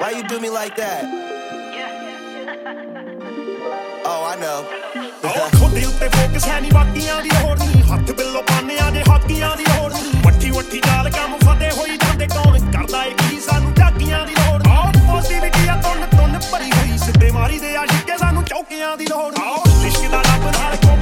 Why you do me like that? Oh, I know. ਖੋਦੇ ਉੱਤੇ focus ਹੈ ਨਹੀਂ ਬਾਕੀਆਂ ਦੀ ਲੋੜ ਨਹੀਂ ਹੱਥ ਬਿੱਲੋ ਪਾਨਿਆਂ ਦੇ ਹਾਕੀਆਂ ਦੀ ਲੋੜ ਨਹੀਂ ਵੱਠੀ ਵੱਠੀ ਨਾਲ ਕੰਮ ਫਤੇ ਹੋਈ ਜਾਂਦੇ ਕੌਣ ਕਰਦਾ ਏ ਕੀ ਸਾਨੂੰ ਝਾਕੀਆਂ ਦੀ ਲੋੜ ਆਹ ਪੋਜ਼ਿਟਿਵਿਟੀ ਆ ਤੁੰਨ ਤੁੰਨ ਭਰੀ ਹੋਈ ਸਿੱਧੇ ਮਾਰੀ ਦੇ ਆ ਸ਼ਿੱਕੇ ਸਾਨੂੰ ਚੌਕੀਆਂ ਦੀ ਲੋੜ ਆਹ ਲਿਸ਼ਕ ਦਾ ਲੱਭ ਨਾਲ ਕੋਕੀਆਂ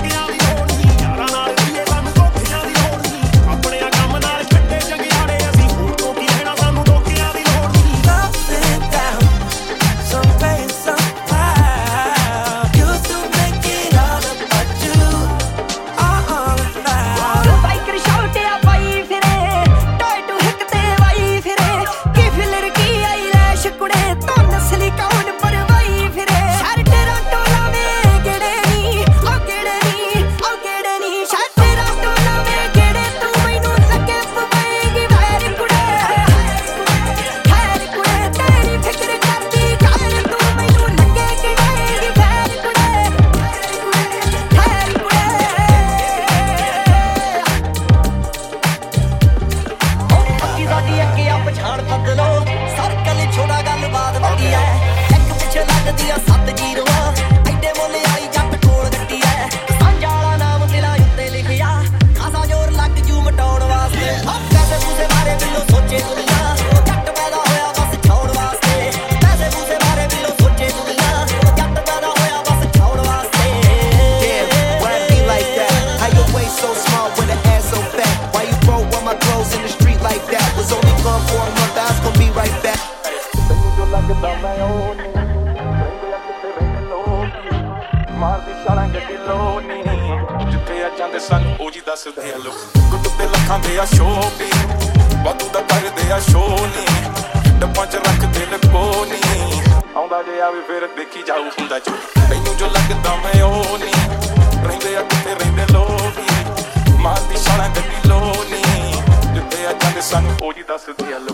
ਲੱਗਦਾ ਮੈਂ ਉਹ ਨਹੀਂ। ਰਹਿੰਦੇ ਆ ਕਿਤੇ ਰਹਿੰਦੇ ਲੋਕ ਮਾਰਦੀ ਛਾਲਾਂ ਗੱਡੀ ਲੋਨੀ ਜਿੱਥੇ ਆ ਜਾਂਦੇ ਸਾਨੂੰ, ਉਹ ਜੀ ਦੱਸਦੇ ਆ ਲੋਕ। ਗੁੱਟ ਤੇ ਲੱਖਾਂ ਦੇ ਆ ਸ਼ੋਪੀ ਵਾਧੂ ਦਾ ਕਰਦੇ ਆ ਸ਼ੋਨੀ ਡੱਬਾਂ ਚ ਰੱਖਦੇ ਲਕੋਨੀ ਆਉਂਦਾ ਜੇ ਆਵੇ ਫਿਰ ਦੇਖੀ ਜਾਊ ਹੁੰਦਾ ਜੋ। ਤੈਨੂੰ ਜੋ ਲੱਗਦਾ ਮੈਂ ਉਹ ਨਹੀਂ। ਰਹਿੰਦੇ ਆ ਕਿਤੇ ਰਹਿੰਦੇ ਲੋਕ ਮਾਰਦੀ ਛਾਲਾਂ ਗੱਡੀ ਲੋਨੀ ਜਿੱਥੇ ਆ ਜਾਂਦੇ ਸਾਨੂੰ, ਉਹ ਜੀ ਦੱਸਦੇ ਆ ਲੋਕ।